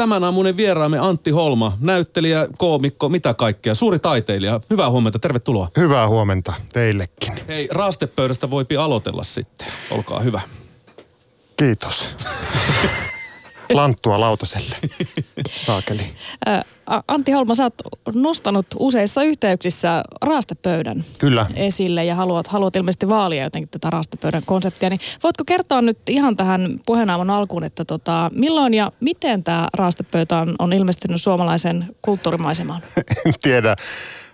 tämän aamunen vieraamme Antti Holma, näyttelijä, koomikko, mitä kaikkea, suuri taiteilija. Hyvää huomenta, tervetuloa. Hyvää huomenta teillekin. Hei, raastepöydästä voipi aloitella sitten. Olkaa hyvä. Kiitos. Lanttua lautaselle. Saakeli. Antti Holma, sä oot nostanut useissa yhteyksissä raastepöydän Kyllä. esille ja haluat, haluat ilmeisesti vaalia jotenkin tätä raastepöydän konseptia. Niin voitko kertoa nyt ihan tähän puheenaamon alkuun, että tota, milloin ja miten tämä raastepöytä on, on ilmestynyt suomalaisen kulttuurimaisemaan? en tiedä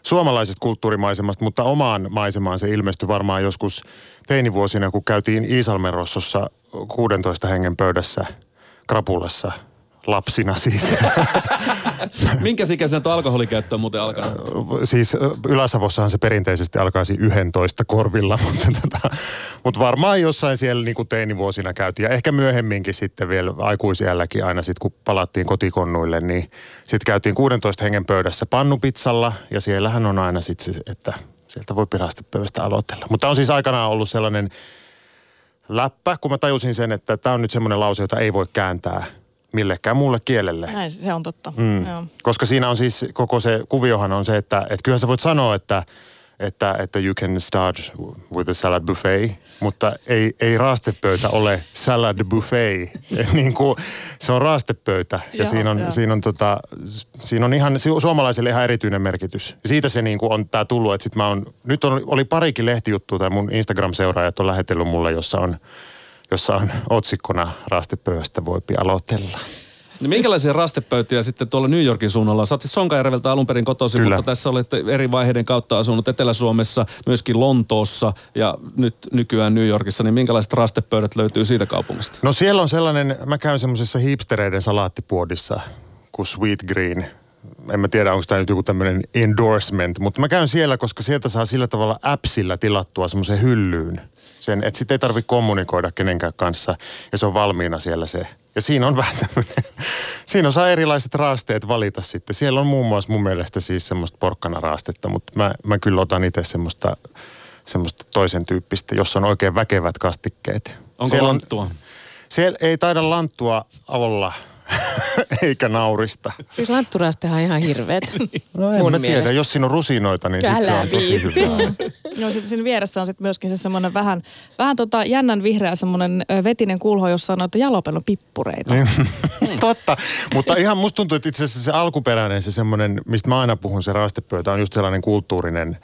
suomalaisesta kulttuurimaisemasta, mutta omaan maisemaan se ilmestyi varmaan joskus teinivuosina, kun käytiin Iisalmerossossa 16 hengen pöydässä Krapulassa lapsina siis. Minkä ikäisenä tuo alkoholikäyttö on muuten alkanut? Siis Ylä-Savossahan se perinteisesti alkaisi 11 korvilla, mutta, tota, mutta varmaan jossain siellä niin kuin teinivuosina käytiin. Ja ehkä myöhemminkin sitten vielä aikuisiälläkin aina sitten kun palattiin kotikonnuille, niin sitten käytiin 16 hengen pöydässä pannupitsalla ja siellähän on aina sitten se, että sieltä voi pirastepöydästä aloitella. Mutta on siis aikanaan ollut sellainen läppä, kun mä tajusin sen, että tämä on nyt semmoinen lause, jota ei voi kääntää millekään muulle kielelle. Näin, se on totta. Mm. Joo. Koska siinä on siis, koko se kuviohan on se, että, että kyllähän sä voit sanoa, että, että, että you can start with a salad buffet, mutta ei, ei raastepöytä ole salad buffet. niin kuin, se on raastepöytä ja joo, siinä, on, siinä, on tota, siinä on ihan suomalaiselle ihan erityinen merkitys. Ja siitä se niin kuin on tämä tullut, että sit mä on, nyt on, oli parikin lehtijuttua tai mun Instagram-seuraajat on lähetellyt mulle, jossa on jossa on otsikkona rastepöydästä voipi aloitella. No minkälaisia rastepöytiä sitten tuolla New Yorkin suunnalla? Sä oot siis Sonkajärveltä alun perin kotoisin, Kyllä. mutta tässä olette eri vaiheiden kautta asunut Etelä-Suomessa, myöskin Lontoossa ja nyt nykyään New Yorkissa. Niin minkälaiset rastepöydät löytyy siitä kaupungista? No siellä on sellainen, mä käyn semmoisessa hipstereiden salaattipuodissa kuin Sweet Green. En mä tiedä, onko tämä nyt joku tämmöinen endorsement, mutta mä käyn siellä, koska sieltä saa sillä tavalla appsilla tilattua semmoiseen hyllyyn – sen, että sitten ei tarvitse kommunikoida kenenkään kanssa ja se on valmiina siellä se. Ja siinä on vähän tämmöinen, siinä saa erilaiset raasteet valita sitten. Siellä on muun muassa mun mielestä siis semmoista porkkanaraastetta, mutta mä, mä kyllä otan itse semmoista, semmoista toisen tyyppistä, jossa on oikein väkevät kastikkeet. Onko siellä lanttua? On, siellä ei taida lanttua olla – eikä naurista. Siis lantturastehan on ihan hirveet. no en mä tiedä, jos siinä on rusinoita, niin sit se on tosi hyvää. no sitten siinä vieressä on sitten myöskin se semmoinen vähän, vähän tota jännän vihreä semmoinen vetinen kulho, jossa on noita jalopellon pippureita. Niin. Totta, mutta ihan musta tuntuu, että itse asiassa se alkuperäinen, se semmoinen, mistä mä aina puhun, se raastepöytä on just sellainen kulttuurinen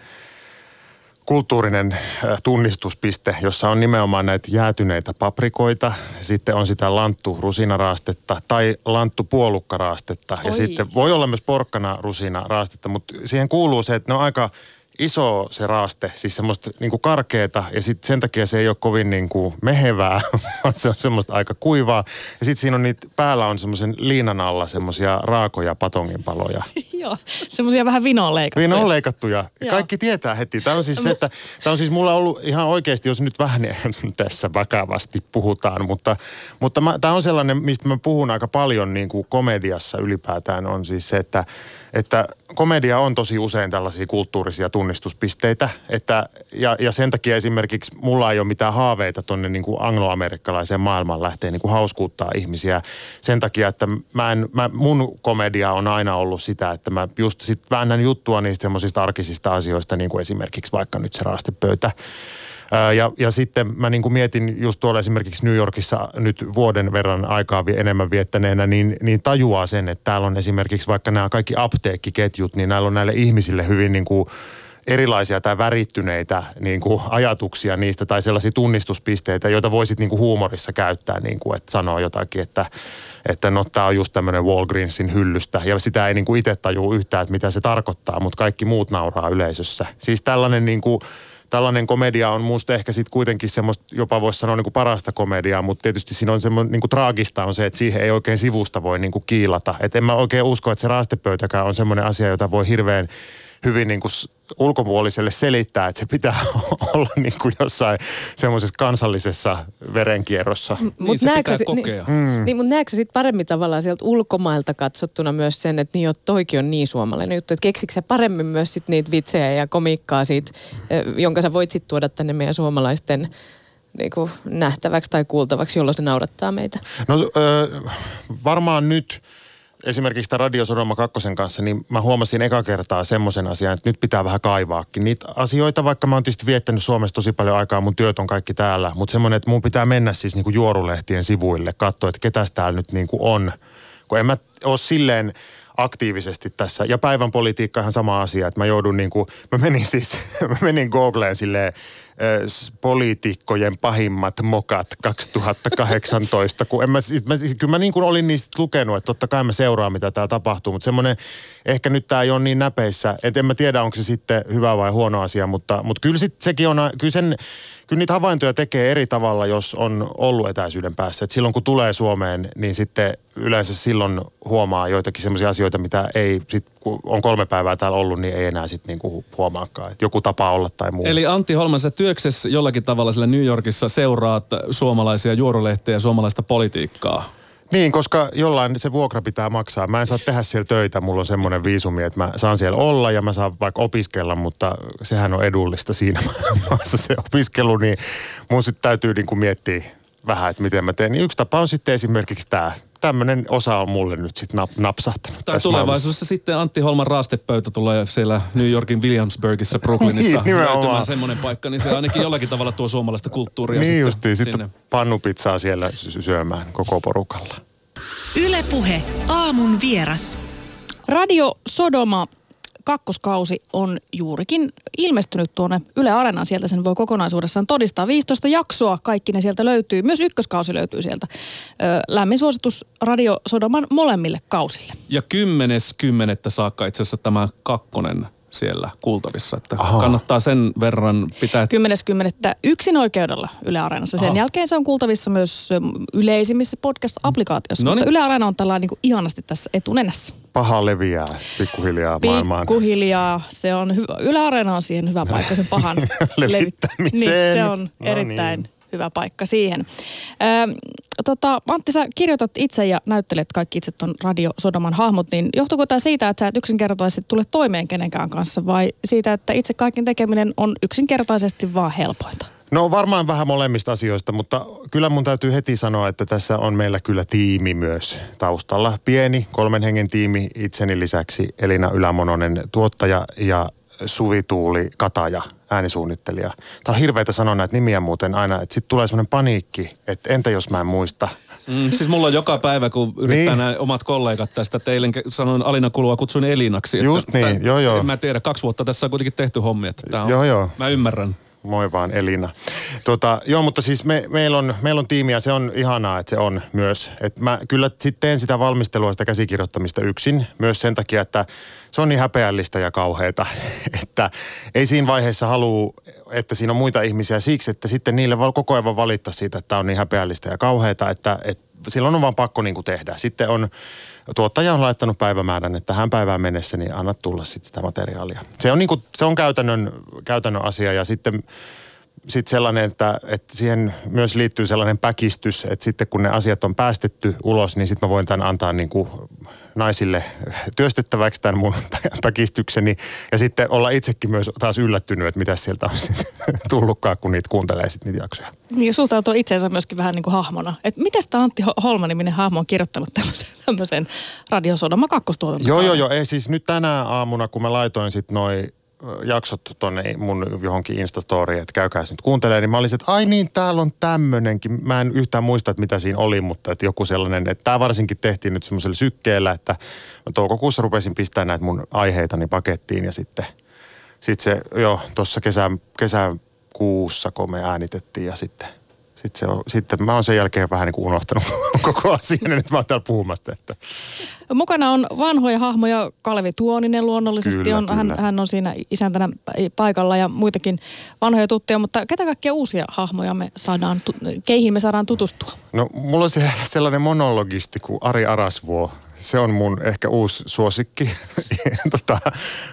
kulttuurinen äh, tunnistuspiste, jossa on nimenomaan näitä jäätyneitä paprikoita, sitten on sitä lanttu rusinaraastetta tai lanttu puolukkaraastetta. Ja sitten voi olla myös porkkana rusinaraastetta, mutta siihen kuuluu se, että ne on aika iso se raaste, siis semmoista niin kuin karkeeta ja sitten sen takia se ei ole kovin niin kuin mehevää, vaan se on semmoista aika kuivaa. Ja sitten siinä on niitä, päällä on semmoisen liinan alla semmoisia raakoja patonginpaloja. Joo, semmoisia vähän vinoon leikattuja. Vinoon leikattuja. Kaikki tietää heti. Tämä on siis se, että tämä on siis mulla ollut ihan oikeasti, jos nyt vähän tässä vakavasti puhutaan, mutta, mutta mä, tämä on sellainen, mistä mä puhun aika paljon niin kuin komediassa ylipäätään, on siis se, että että komedia on tosi usein tällaisia kulttuurisia tunnistuspisteitä, että, ja, ja sen takia esimerkiksi mulla ei ole mitään haaveita tuonne niin angloamerikkalaiseen maailmaan lähteä niin kuin hauskuuttaa ihmisiä. Sen takia, että mä en, mä, mun komedia on aina ollut sitä, että mä just sit väännän juttua niistä semmoisista arkisista asioista, niin kuin esimerkiksi vaikka nyt se raastepöytä ja, ja sitten mä niin kuin mietin just tuolla esimerkiksi New Yorkissa nyt vuoden verran aikaa enemmän viettäneenä, niin, niin tajuaa sen, että täällä on esimerkiksi vaikka nämä kaikki apteekkiketjut, niin näillä on näille ihmisille hyvin niin kuin erilaisia tai värittyneitä niin kuin ajatuksia niistä tai sellaisia tunnistuspisteitä, joita voisit niin kuin huumorissa käyttää, niin kuin, että sanoo jotakin, että, että no tämä on just tämmöinen Walgreensin hyllystä ja sitä ei niin kuin itse tajua yhtään, että mitä se tarkoittaa, mutta kaikki muut nauraa yleisössä. Siis tällainen niin kuin tällainen komedia on musta ehkä sitten kuitenkin semmoista, jopa voisi sanoa niin kuin parasta komediaa, mutta tietysti siinä on semmoinen niin kuin traagista on se, että siihen ei oikein sivusta voi niin kuin kiilata. Että en mä oikein usko, että se raastepöytäkään on semmoinen asia, jota voi hirveän hyvin niin kuin ulkopuoliselle selittää, että se pitää olla niin kuin jossain semmoisessa kansallisessa verenkierrossa. M- niin se pitää se, kokea. Niin, mm. niin, mutta näetkö sitten paremmin tavallaan sieltä ulkomailta katsottuna myös sen, että niin jo, toikin on niin suomalainen juttu, että keksikö sä paremmin myös sit niitä vitsejä ja komiikkaa siitä, jonka sä voit sitten tuoda tänne meidän suomalaisten niin kuin nähtäväksi tai kuultavaksi, jolloin se naurattaa meitä? No äh, varmaan nyt esimerkiksi tämän Radio Sodoma kakkosen kanssa, niin mä huomasin eka kertaa semmoisen asian, että nyt pitää vähän kaivaakin. Niitä asioita, vaikka mä oon tietysti viettänyt Suomessa tosi paljon aikaa, mun työt on kaikki täällä, mutta semmoinen, että mun pitää mennä siis niin kuin juorulehtien sivuille, katsoa, että ketäs täällä nyt niin kuin on. Kun en mä ole silleen aktiivisesti tässä. Ja päivän politiikka ihan sama asia, että mä joudun niin kuin, mä menin siis, mä menin Googleen silleen, poliitikkojen pahimmat mokat 2018, kun en mä, mä, kyllä mä niin kuin olin niistä lukenut, että totta kai mä seuraan, mitä täällä tapahtuu, mutta semmoinen, ehkä nyt tämä ei ole niin näpeissä, että en mä tiedä, onko se sitten hyvä vai huono asia, mutta, mutta kyllä sit sekin on, kyllä sen, kyllä niitä havaintoja tekee eri tavalla, jos on ollut etäisyyden päässä. Et silloin kun tulee Suomeen, niin sitten yleensä silloin huomaa joitakin sellaisia asioita, mitä ei, sit, kun on kolme päivää täällä ollut, niin ei enää sitten niinku huomaakaan. Et joku tapa olla tai muu. Eli Antti Holman, sä työksessä jollakin tavalla sillä New Yorkissa seuraat suomalaisia juorulehtejä ja suomalaista politiikkaa? Niin, koska jollain se vuokra pitää maksaa. Mä en saa tehdä siellä töitä, mulla on semmoinen viisumi, että mä saan siellä olla ja mä saan vaikka opiskella, mutta sehän on edullista siinä maassa se opiskelu, niin mun sitten täytyy niin kuin miettiä vähän, että miten mä teen. Niin yksi tapa on sitten esimerkiksi tämä tämmöinen osa on mulle nyt sitten nap, napsahtanut. Tai tulevaisuudessa sitten Antti Holman raastepöytä tulee siellä New Yorkin Williamsburgissa, Brooklynissa niin, löytymään semmoinen paikka, niin se ainakin jollakin tavalla tuo suomalaista kulttuuria niin sitten justiin, sitten pannupizzaa siellä syömään koko porukalla. Ylepuhe aamun vieras. Radio Sodoma kakkoskausi on juurikin ilmestynyt tuonne Yle Areenaan. Sieltä sen voi kokonaisuudessaan todistaa. 15 jaksoa, kaikki ne sieltä löytyy. Myös ykköskausi löytyy sieltä. Lämmin suositus Radio Sodoman molemmille kausille. Ja kymmenes kymmenettä saakka itse asiassa tämä kakkonen siellä kuultavissa. Että Aha. kannattaa sen verran pitää... 10.10. yksin oikeudella Yle Areenassa. Sen Aha. jälkeen se on kuultavissa myös yleisimmissä podcast-applikaatioissa. Noniin. Mutta Yle Areena on tällainen niin ihanasti tässä etunenässä. Paha leviää pikkuhiljaa maailmaan. Pikkuhiljaa. Se on hyvä. Yle Areena on siihen hyvä paikka sen pahan levittämiseen. Niin, se on no erittäin niin. Hyvä paikka siihen. Ö, tota, Antti, sä kirjoitat itse ja näyttelet kaikki itse tuon Radio Sodoman hahmot, niin johtuuko tämä siitä, että sä et yksinkertaisesti tule toimeen kenenkään kanssa vai siitä, että itse kaiken tekeminen on yksinkertaisesti vaan helpointa? No varmaan vähän molemmista asioista, mutta kyllä mun täytyy heti sanoa, että tässä on meillä kyllä tiimi myös taustalla. Pieni kolmen hengen tiimi itseni lisäksi Elina Ylämononen tuottaja ja Suvi Tuuli Kataja äänisuunnittelija. Tämä on hirveitä sanoa näitä nimiä muuten aina, että sitten tulee semmoinen paniikki, että entä jos mä en muista. Mm, siis mulla on joka päivä, kun yrittää niin. nämä omat kollegat tästä, eilen sanoin Alina Kulua, kutsuin Elinaksi. Just että, niin, joo joo. En mä tiedä, kaksi vuotta tässä on kuitenkin tehty hommia. Että tää on, joo joo. Mä ymmärrän. Moi vaan Elina. Tota, joo, mutta siis me, meillä on, meil on tiimi ja se on ihanaa, että se on myös. Et mä kyllä sitten teen sitä valmistelua, sitä käsikirjoittamista yksin. Myös sen takia, että se on niin häpeällistä ja kauheita, että ei siinä vaiheessa halua, että siinä on muita ihmisiä siksi, että sitten niille koko ajan valittaa siitä, että on niin häpeällistä ja kauheita, että, että silloin on vaan pakko niin kuin tehdä. Sitten on, tuottaja on laittanut päivämäärän, että tähän päivään mennessä niin anna tulla sitten sitä materiaalia. Se on, niin kuin, se on käytännön, käytännön asia ja sitten sitten sellainen, että, että siihen myös liittyy sellainen päkistys, että sitten kun ne asiat on päästetty ulos, niin sitten mä voin tämän antaa niin kuin naisille työstettäväksi tämän mun päkistykseni ja sitten olla itsekin myös taas yllättynyt, että mitä sieltä on tullutkaan, kun niitä kuuntelee sitten niitä jaksoja. Niin ja suhtautuu itseensä myöskin vähän niin kuin hahmona. Että miten tämä Antti Holman-niminen hahmo on kirjoittanut tämmöisen, tämmöisen Radiosodoma kakkostuotantoon? Joo, joo, joo. Ei siis nyt tänä aamuna, kun mä laitoin sitten noin jaksot tuonne mun johonkin Instastoriin, että käykää nyt kuuntelee, niin mä olisin, että ai niin, täällä on tämmönenkin. Mä en yhtään muista, että mitä siinä oli, mutta että joku sellainen, että tämä varsinkin tehtiin nyt semmoisella sykkeellä, että mä toukokuussa rupesin pistämään näitä mun aiheitani pakettiin ja sitten sit se jo tuossa kesän, kesän kuussa, kun me äänitettiin ja sitten – sitten, se on, sitten mä oon sen jälkeen vähän niin kuin unohtanut koko asian ja nyt mä oon täällä puhumasta. Että. Mukana on vanhoja hahmoja. Kalevi Tuoninen luonnollisesti kyllä, on. Kyllä. Hän, hän on siinä isäntänä paikalla ja muitakin vanhoja tuttuja. Mutta ketä kaikkia uusia hahmoja me saadaan, keihin me saadaan tutustua? No mulla on se sellainen monologisti kuin Ari Arasvuo se on mun ehkä uusi suosikki. tota,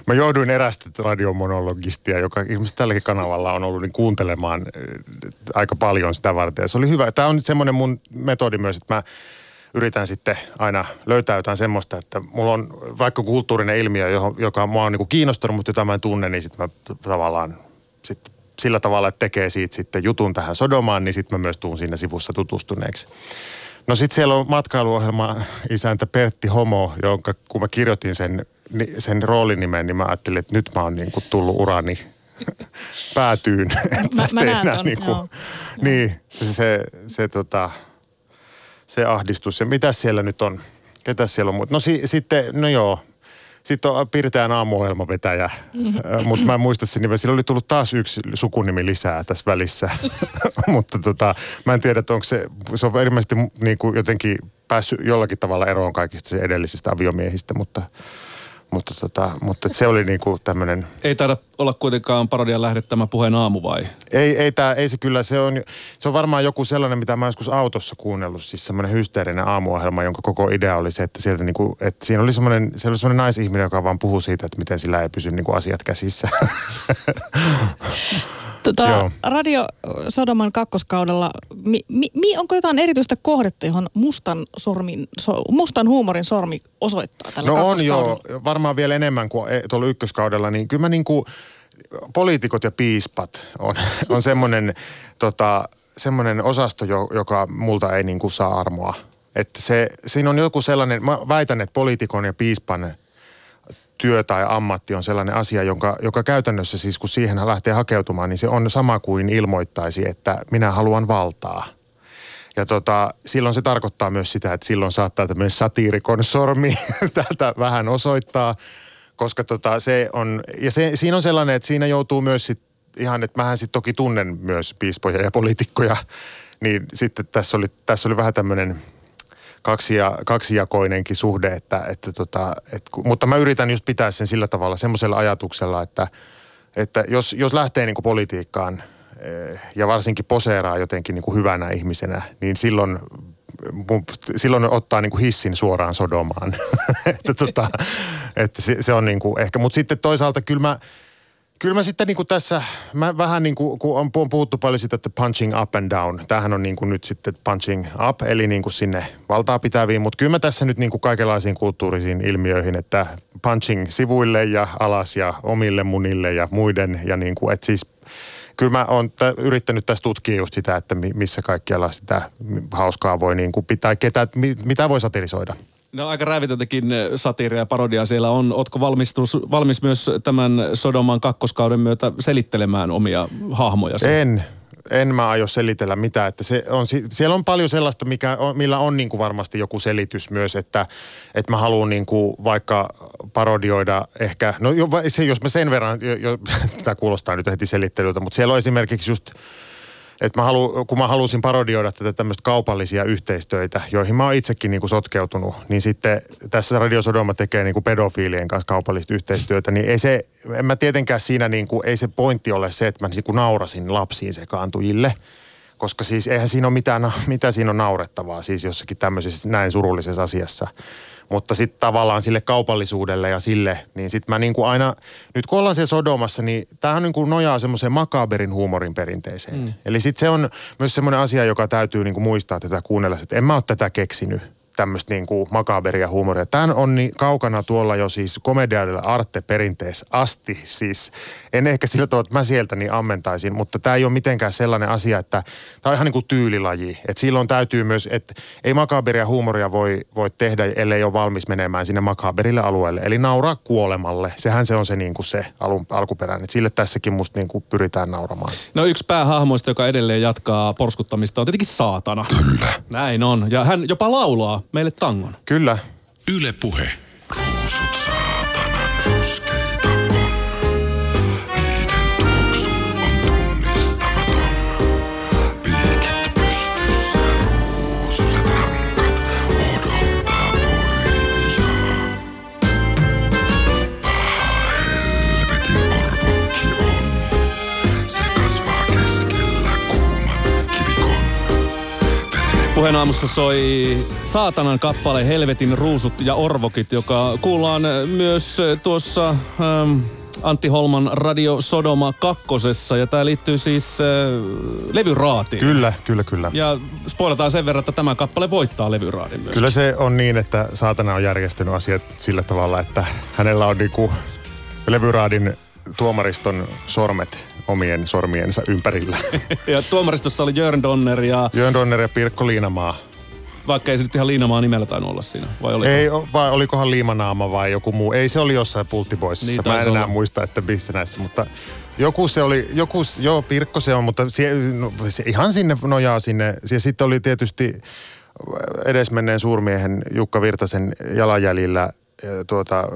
mä jouduin erästä radiomonologistia, joka ihmiset tälläkin kanavalla on ollut niin kuuntelemaan äh, aika paljon sitä varten. Se oli hyvä. Tämä on nyt semmoinen mun metodi myös, että mä yritän sitten aina löytää jotain semmoista, että mulla on vaikka kulttuurinen ilmiö, joka mua on niin kuin kiinnostunut, mutta jota mä en tunne, niin sitten mä tavallaan sit sillä tavalla, että tekee siitä sitten jutun tähän Sodomaan, niin sitten mä myös tuun siinä sivussa tutustuneeksi. No sitten siellä on matkailuohjelma isäntä Pertti Homo, jonka kun mä kirjoitin sen, sen roolinimen, niin mä ajattelin, että nyt mä oon niin kuin tullut urani päätyyn. Mä, mä näen niin, kuin, niin se, se, se, tota, se ahdistus. Ja mitä siellä nyt on? Ketä siellä on muut? No si, sitten, no joo, sitten on Pirteän aamuohjelmavetäjä, mutta mä en muista sen nimen. Sillä oli tullut taas yksi sukunimi lisää tässä välissä. mutta tota, mä en tiedä, että onko se, se on ilmeisesti niin kuin jotenkin päässyt jollakin tavalla eroon kaikista edellisistä aviomiehistä, mutta mutta, tota, mutta se oli niinku tämmöinen... Ei taida olla kuitenkaan parodian lähdettämä puheen aamu vai? Ei, ei, tää, ei se kyllä, se on, se on varmaan joku sellainen, mitä mä joskus autossa kuunnellut, siis semmoinen hysteerinen aamuohjelma, jonka koko idea oli se, että, sieltä niinku, että siinä oli semmoinen, siellä oli semmoinen naisihminen, joka vaan puhuu siitä, että miten sillä ei pysy niinku asiat käsissä. Tota, Radio Sodoman kakkoskaudella, mi, mi, onko jotain erityistä kohdetta, johon mustan, sormin, so, mustan huumorin sormi osoittaa tällä No on joo, varmaan vielä enemmän kuin e, tuolla ykköskaudella, niin kyllä mä niin kuin, poliitikot ja piispat on, on semmoinen tota, semmoinen osasto, joka multa ei niin kuin saa armoa. Että se, siinä on joku sellainen, mä väitän, että poliitikon ja piispan työ tai ammatti on sellainen asia, jonka, joka käytännössä siis kun siihen lähtee hakeutumaan, niin se on sama kuin ilmoittaisi, että minä haluan valtaa. Ja tota, silloin se tarkoittaa myös sitä, että silloin saattaa tämmöinen satiirikon sormi täältä vähän osoittaa, koska tota, se on, ja se, siinä on sellainen, että siinä joutuu myös sit ihan, että mähän sitten toki tunnen myös piispoja ja poliitikkoja, niin sitten tässä oli, tässä oli vähän tämmöinen – kaksia, kaksijakoinenkin suhde, että, että tota, et, mutta mä yritän just pitää sen sillä tavalla semmoisella ajatuksella, että, että jos, jos lähtee niin kuin politiikkaan eh, ja varsinkin poseeraa jotenkin niin kuin hyvänä ihmisenä, niin silloin silloin ottaa niin kuin hissin suoraan Sodomaan. että, tota, että se, se on niin kuin ehkä, mutta sitten toisaalta kyllä mä, Kyllä mä sitten niin kuin tässä, mä vähän niin kuin, kun on, puhuttu paljon sitä, että punching up and down. Tämähän on niin kuin nyt sitten punching up, eli niin kuin sinne valtaa pitäviin. Mutta kyllä mä tässä nyt niin kuin kaikenlaisiin kulttuurisiin ilmiöihin, että punching sivuille ja alas ja omille munille ja muiden. Ja niin kuin, että siis kyllä mä oon t- yrittänyt tässä tutkia just sitä, että missä kaikkialla sitä hauskaa voi niin kuin pitää, ketä, mitä voi satirisoida. No aika räävitöntäkin eh, satiiria ja parodiaa siellä on. Ootko valmistus, valmis myös tämän Sodoman kakkoskauden myötä selittelemään omia hahmoja? En. En mä aio selitellä mitään. Että se on, siellä on paljon sellaista, mikä on, millä on niin kuin varmasti joku selitys myös, että, että mä haluan niin kuin vaikka parodioida ehkä, no se, jos mä sen verran, jo, jo, tämä kuulostaa nyt heti selittelyltä, mutta siellä on esimerkiksi just että mä halu, kun mä halusin parodioida tätä tämmöistä kaupallisia yhteistöitä, joihin mä oon itsekin niin kuin sotkeutunut, niin sitten tässä Radio Sodoma tekee niin kuin pedofiilien kanssa kaupallista yhteistyötä, niin ei se, en mä tietenkään siinä niin kuin, ei se pointti ole se, että mä niin kuin naurasin lapsiin sekaantujille, koska siis eihän siinä ole mitään, mitä siinä on naurettavaa siis jossakin tämmöisessä näin surullisessa asiassa. Mutta sitten tavallaan sille kaupallisuudelle ja sille, niin sitten mä niin kuin aina, nyt kun ollaan siellä Sodomassa, niin tämähän niin kuin nojaa semmoiseen makaberin huumorin perinteeseen. Mm. Eli sitten se on myös semmoinen asia, joka täytyy niin kuin muistaa tätä kuunnella, että en mä ole tätä keksinyt tämmöistä niin kuin makaberia huumoria. Tämä on niin kaukana tuolla jo siis komediaidella arte perinteessä asti. Siis en ehkä sillä tavalla, että mä sieltä niin ammentaisin, mutta tämä ei ole mitenkään sellainen asia, että tämä on ihan niin kuin tyylilaji. Että silloin täytyy myös, että ei makaberia huumoria voi, voi tehdä, ellei ole valmis menemään sinne makaberille alueelle. Eli nauraa kuolemalle. Sehän se on se niin kuin se alun, alkuperäinen. Et sille tässäkin musta niin kuin pyritään nauramaan. No yksi päähahmoista, joka edelleen jatkaa porskuttamista on tietenkin saatana. Kyllä. Näin on. Ja hän jopa laulaa meille tangon. Kyllä. Yle Puhe. Ruusut saatanan Puheen aamussa soi Saatanan kappale Helvetin ruusut ja orvokit, joka kuullaan myös tuossa ähm, Antti Holman Radio Sodoma kakkosessa. Ja tämä liittyy siis äh, levyraatiin. Kyllä, kyllä, kyllä. Ja spoilataan sen verran, että tämä kappale voittaa levyraadin myös. Kyllä se on niin, että saatana on järjestänyt asiat sillä tavalla, että hänellä on niinku levyraadin tuomariston sormet omien sormiensa ympärillä. ja tuomaristossa oli Jörn Donner ja... Jörn Donner ja Pirkko Liinamaa. Vaikka ei se nyt ihan Liinamaa nimellä tainnut olla siinä, vai oliko? Ei, vai olikohan Liimanaama vai joku muu. Ei, se oli jossain Pulttiboississa. Niin Mä en taisi enää olla. muista, että missä näissä, mutta joku se oli, joku, joo, Pirkko se on, mutta sie, no, se ihan sinne nojaa sinne. Ja sitten oli tietysti edesmenneen suurmiehen Jukka Virtasen jalanjäljillä tuota,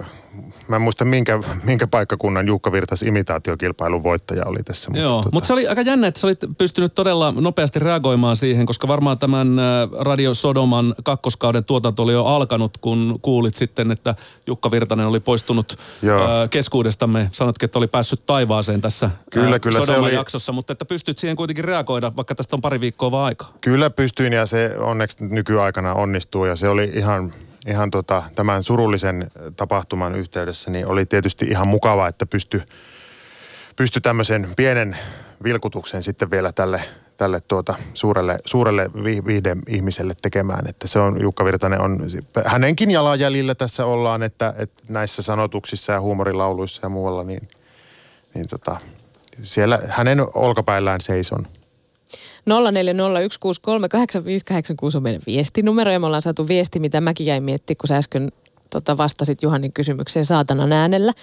mä en muista minkä, minkä paikkakunnan Jukka Virtas imitaatiokilpailun voittaja oli tässä. Joo, tota- mutta se oli aika jännä, että sä olit pystynyt todella nopeasti reagoimaan siihen, koska varmaan tämän Radio Sodoman kakkoskauden tuotanto oli jo alkanut, kun kuulit sitten, että Jukka Virtanen oli poistunut Joo. keskuudestamme. Sanotkin, että oli päässyt taivaaseen tässä Kyllä, kyllä, se Sodoman oli- jaksossa, mutta että pystyt siihen kuitenkin reagoida, vaikka tästä on pari viikkoa vaan aikaa. Kyllä pystyin ja se onneksi nykyaikana onnistuu ja se oli ihan, ihan tota, tämän surullisen tapahtuman yhteydessä, niin oli tietysti ihan mukava, että pysty, pysty tämmöisen pienen vilkutuksen sitten vielä tälle, tälle tuota suurelle, suurelle vi- viihde ihmiselle tekemään. Että se on, Jukka Virtanen on, hänenkin jalanjäljillä tässä ollaan, että, että näissä sanotuksissa ja huumorilauluissa ja muualla, niin, niin tota, siellä hänen olkapäillään seison. 0401638586 on meidän viestinumero ja me ollaan saatu viesti, mitä mäkin jäin miettimään, kun sä äsken tota, vastasit Juhanin kysymykseen saatanan äänellä.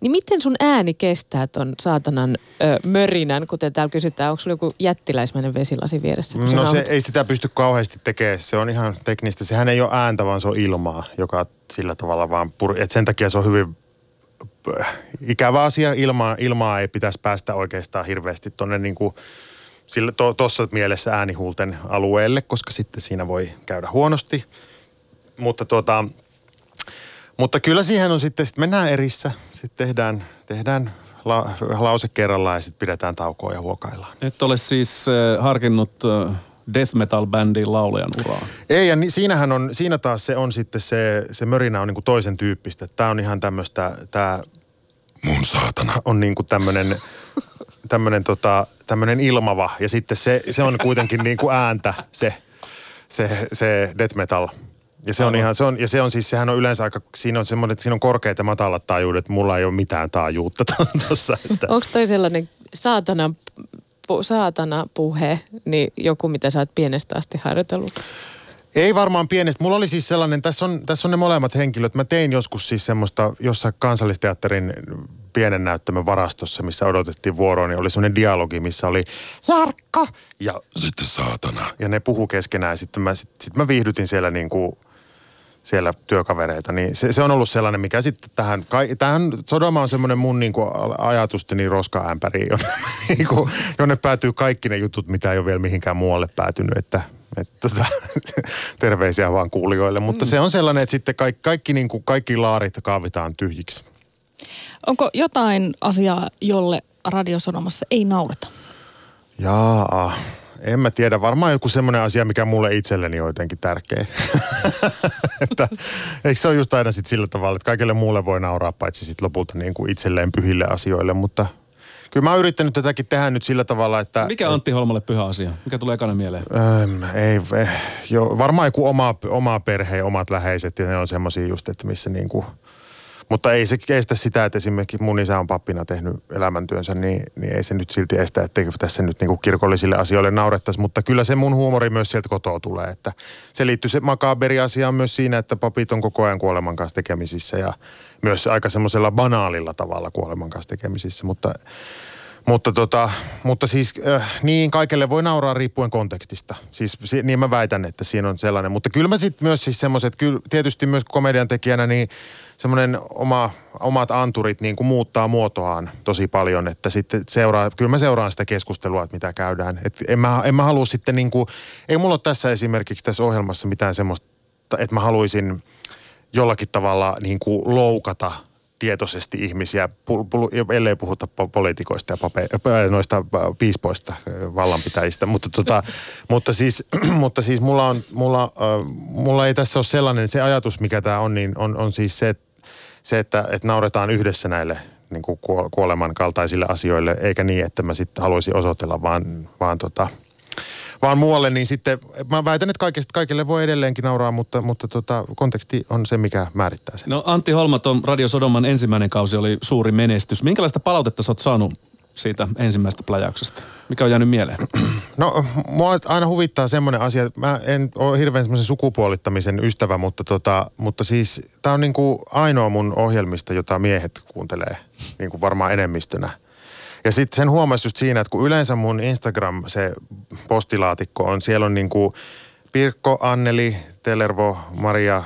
Niin miten sun ääni kestää ton saatanan ö, mörinän, kuten täällä kysytään, onko sulla joku jättiläismäinen vesilasi vieressä? No se ei sitä pysty kauheasti tekemään. Se on ihan teknistä. Sehän ei ole ääntä, vaan se on ilmaa, joka sillä tavalla vaan pur... Et sen takia se on hyvin äh, ikävä asia. Ilmaa, ilmaa ei pitäisi päästä oikeastaan hirveästi tuonne niin kuin sillä to, tossa mielessä äänihuulten alueelle, koska sitten siinä voi käydä huonosti. Mutta tuota, mutta kyllä siihen on sitten, sit mennään erissä, sitten tehdään, tehdään la, lause kerrallaan ja sitten pidetään taukoa ja huokaillaan. Et ole siis äh, harkinnut äh, death metal-bändin laulajan uraa. Ei, ja ni, siinähän on, siinä taas se on sitten se, se mörinä on niinku toisen tyyppistä. Tämä on ihan tämmöistä, tämä Mun saatana. on niinku tämmöinen tämmönen tota, tämmönen ilmava. Ja sitten se, se on kuitenkin niinku ääntä, se, se, se death metal. Ja se on ihan, se on, ja se on siis, sehän on yleensä aika, siinä on semmoinen, että siinä on korkeat ja matalat taajuudet. Mulla ei ole mitään taajuutta tuossa. Onko toi sellainen saatana, pu, saatana puhe, niin joku, mitä sä oot pienestä asti harjoitellut? Ei varmaan pienestä. Mulla oli siis sellainen, tässä on, tässä on ne molemmat henkilöt. Mä tein joskus siis semmoista, jossa kansallisteatterin pienen näyttämön varastossa, missä odotettiin vuoroa, niin oli semmoinen dialogi, missä oli Jarkko! Ja, Sitten saatana. ja ne puhu keskenään. Sitten mä, sit, sit mä viihdytin siellä niin kuin siellä työkavereita, niin se, se on ollut sellainen, mikä sitten tähän, kai, tähän Sodoma on semmoinen mun niin kuin ajatusteni roskaämpäri, jonne, niin kuin, jonne päätyy kaikki ne jutut, mitä ei ole vielä mihinkään muualle päätynyt, että, että tota, terveisiä vaan kuulijoille. Mutta se on sellainen, että sitten kaikki, kaikki, niin kuin, kaikki laarit kaavitaan tyhjiksi. Onko jotain asiaa, jolle radiosanomassa ei naurata? Jaa, en mä tiedä. Varmaan joku semmoinen asia, mikä mulle itselleni on jotenkin tärkeä. että, eikö se ole just aina sit sillä tavalla, että kaikille muulle voi nauraa, paitsi sit lopulta niin kuin itselleen pyhille asioille. Mutta kyllä mä oon yrittänyt tätäkin tehdä nyt sillä tavalla, että... Mikä Antti Holmalle pyhä asia? Mikä tulee ekana mieleen? Öm, ei, eh, jo, varmaan joku oma, oma perhe ja omat läheiset ja ne on semmoisia just, että missä niin kuin, mutta ei se kestä sitä, että esimerkiksi mun isä on pappina tehnyt elämäntyönsä, niin, niin ei se nyt silti estä, että tässä nyt niin kuin kirkollisille asioille naurettaisiin. Mutta kyllä se mun huumori myös sieltä kotoa tulee, että se liittyy se makaberi asia myös siinä, että papit on koko ajan kuoleman kanssa tekemisissä ja myös aika semmoisella banaalilla tavalla kuoleman kanssa tekemisissä, mutta mutta, tota, mutta siis äh, niin kaikelle voi nauraa riippuen kontekstista. Siis si- niin mä väitän, että siinä on sellainen. Mutta kyllä mä sitten myös siis semmoiset, tietysti myös komedian tekijänä niin semmoinen oma, omat anturit niin kuin muuttaa muotoaan tosi paljon, että sitten seuraa, kyllä mä seuraan sitä keskustelua, että mitä käydään. Et en, mä, en mä halua sitten niin kuin, ei mulla ole tässä esimerkiksi tässä ohjelmassa mitään semmoista, että mä haluaisin jollakin tavalla niin kuin loukata tietoisesti ihmisiä, ellei puhuta po- poliitikoista ja pape, äh, noista äh, piispoista, äh, vallanpitäjistä. Mutta, tota, mutta, siis, mutta siis mulla, on, mulla, mulla ei tässä ole sellainen, se ajatus mikä tämä on, niin on, on siis se, se, että, että nauretaan yhdessä näille niin kuin kuo- kuoleman kaltaisille asioille, eikä niin, että mä sitten haluaisin osoitella, vaan, vaan tota, vaan muualle, niin sitten mä väitän, että kaikesta, kaikille voi edelleenkin nauraa, mutta, mutta tota, konteksti on se, mikä määrittää sen. No Antti Holmaton Radio Sodoman ensimmäinen kausi oli suuri menestys. Minkälaista palautetta sä oot saanut siitä ensimmäisestä plajauksesta? Mikä on jäänyt mieleen? No, mua aina huvittaa semmoinen asia, että mä en ole hirveän semmoisen sukupuolittamisen ystävä, mutta, tota, mutta siis tämä on niinku ainoa mun ohjelmista, jota miehet kuuntelee, niin kuin varmaan enemmistönä. Ja sitten sen huomasi just siinä, että kun yleensä mun Instagram, se postilaatikko on, siellä on niinku Pirkko, Anneli, Telervo, Maria,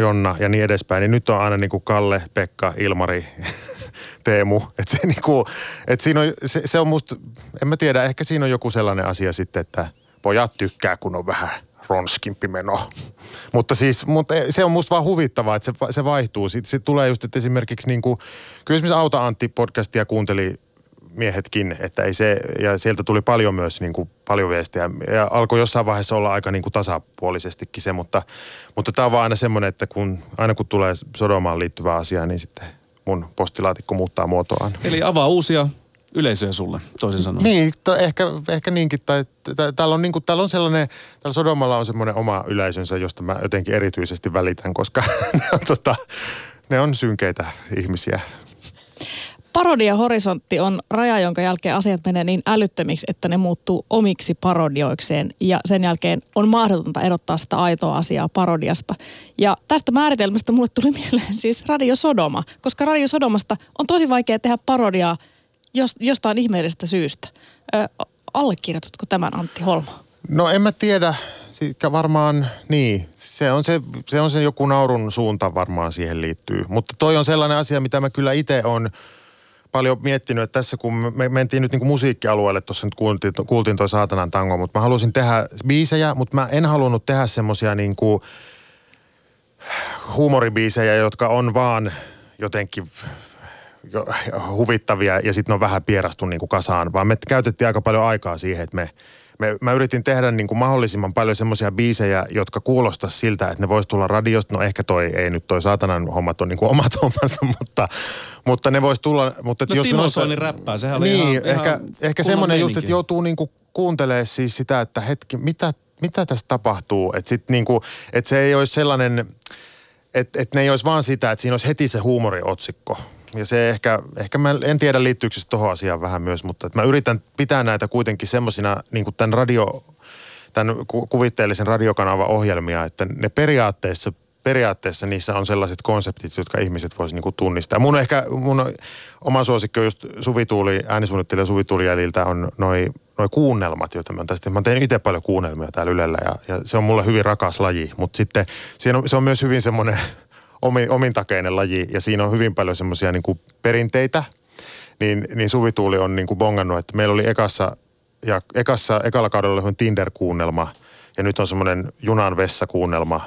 Jonna ja niin edespäin, niin nyt on aina niinku Kalle, Pekka, Ilmari, Teemu. Että se, niinku, et siinä on, se, se on musta, en mä tiedä, ehkä siinä on joku sellainen asia sitten, että pojat tykkää, kun on vähän ronskimpi meno. Mutta siis, mutta se on musta vaan huvittavaa, että se, se vaihtuu. Sitten se tulee just, että esimerkiksi niin kuin, kyllä esimerkiksi Auta Antti podcastia kuunteli miehetkin, että ei se, ja sieltä tuli paljon myös niin kuin, paljon viestejä. Ja alkoi jossain vaiheessa olla aika niin kuin tasapuolisestikin se, mutta, mutta tämä on vaan aina semmoinen, että kun, aina kun tulee Sodomaan liittyvää asiaa, niin sitten mun postilaatikko muuttaa muotoaan. Eli avaa uusia yleisöjä sulle, toisin sanoen. Niin, to, ehkä, ehkä niinkin. Tai, täällä, on, niin kuin, täällä on sellainen, täällä Sodomalla on semmoinen oma yleisönsä, josta mä jotenkin erityisesti välitän, koska ne on, tota, ne on synkeitä ihmisiä. Parodia horisontti on raja, jonka jälkeen asiat menee niin älyttömiksi, että ne muuttuu omiksi parodioikseen. Ja sen jälkeen on mahdotonta erottaa sitä aitoa asiaa parodiasta. Ja tästä määritelmästä mulle tuli mieleen siis Radio Sodoma, koska Radio Sodomasta on tosi vaikea tehdä parodiaa jostain ihmeellisestä syystä. Ö, allekirjoitatko tämän Antti Holma? No en mä tiedä. Siitä varmaan niin. Se on se, se on se joku naurun suunta varmaan siihen liittyy. Mutta toi on sellainen asia, mitä mä kyllä itse on paljon miettinyt, että tässä kun me mentiin nyt niin kuin musiikkialueelle, tuossa nyt kuultiin, kuultiin toi Saatanan tango, mutta mä halusin tehdä biisejä, mutta mä en halunnut tehdä semmosia niin kuin huumoribiisejä, jotka on vaan jotenkin huvittavia ja sitten ne on vähän pierastu niin kuin kasaan, vaan me käytettiin aika paljon aikaa siihen, että me, me mä yritin tehdä niin kuin mahdollisimman paljon semmoisia biisejä, jotka kuulostaa siltä, että ne vois tulla radiosta. No ehkä toi ei nyt toi saatanan hommat on niin kuin omat hommansa, mutta, mutta ne vois tulla. Mutta no jos Timo noissa, Soini räppää, sehän oli niin, ihan, ehkä, ihan ehkä semmoinen just, että joutuu niin kuin kuuntelee siis sitä, että hetki, mitä, mitä tässä tapahtuu. Että sit niin kuin, että se ei olisi sellainen, että, että ne ei olisi vaan sitä, että siinä olisi heti se huumoriotsikko ja se ehkä, ehkä mä en tiedä liittyykö se tuohon asiaan vähän myös, mutta että mä yritän pitää näitä kuitenkin semmoisina niin kuin tämän radio, tämän kuvitteellisen radiokanavan ohjelmia, että ne periaatteessa periaatteessa niissä on sellaiset konseptit, jotka ihmiset voisivat niinku tunnistaa. Mun ehkä, mun oma suosikki on just Suvituuli, äänisuunnittelija Suvituuli jäljiltä on noi, noi kuunnelmat, joita mä, tästä, mä teen itse paljon kuunnelmia täällä Ylellä ja, ja, se on mulle hyvin rakas laji, mutta sitten on, se on myös hyvin semmoinen omi, omintakeinen laji ja siinä on hyvin paljon semmoisia niin perinteitä, niin, niin Suvituuli on niin kuin bongannut, että meillä oli ekassa, ja ekassa, ekalla kaudella oli Tinder-kuunnelma ja nyt on semmoinen junan vessa-kuunnelma.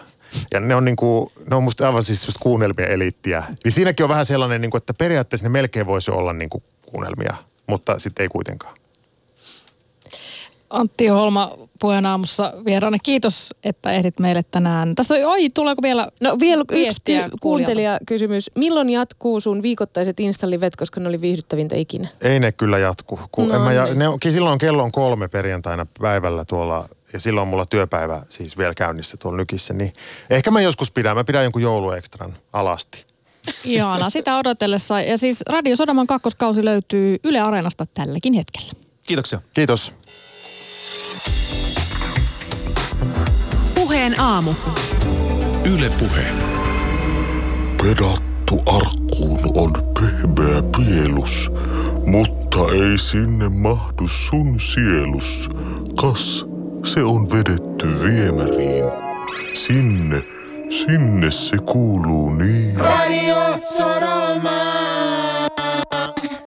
Ja ne on, niin kuin, ne on musta aivan siis just kuunnelmien eliittiä. Niin siinäkin on vähän sellainen, kuin, että periaatteessa ne melkein voisi olla niin kuin kuunnelmia, mutta sitten ei kuitenkaan. Antti Holma puheen aamussa vieraana. Kiitos, että ehdit meille tänään. Tästä, oi, tuleeko vielä No vielä yksi ky- kuuntelijakysymys. Milloin jatkuu sun viikoittaiset Insta-livet, koska ne oli viihdyttävintä ikinä? Ei ne kyllä jatku. Kun no, en mä, niin. ne, silloin kello on kolme perjantaina päivällä tuolla ja silloin mulla työpäivä siis vielä käynnissä tuolla nykissä, niin ehkä mä joskus pidän, mä pidän jonkun jouluekstran alasti. Ihana, sitä odotellessa. Ja siis Radio Sodaman kakkoskausi löytyy Yle Areenasta tälläkin hetkellä. Kiitoksia. Kiitos. Puheen aamu. Yle Puhe. Pedattu arkkuun on pehmeä pielus, mutta ei sinne mahdu sun sielus. Kas, se on vedetty viemäriin. Sinne, sinne se kuuluu niin.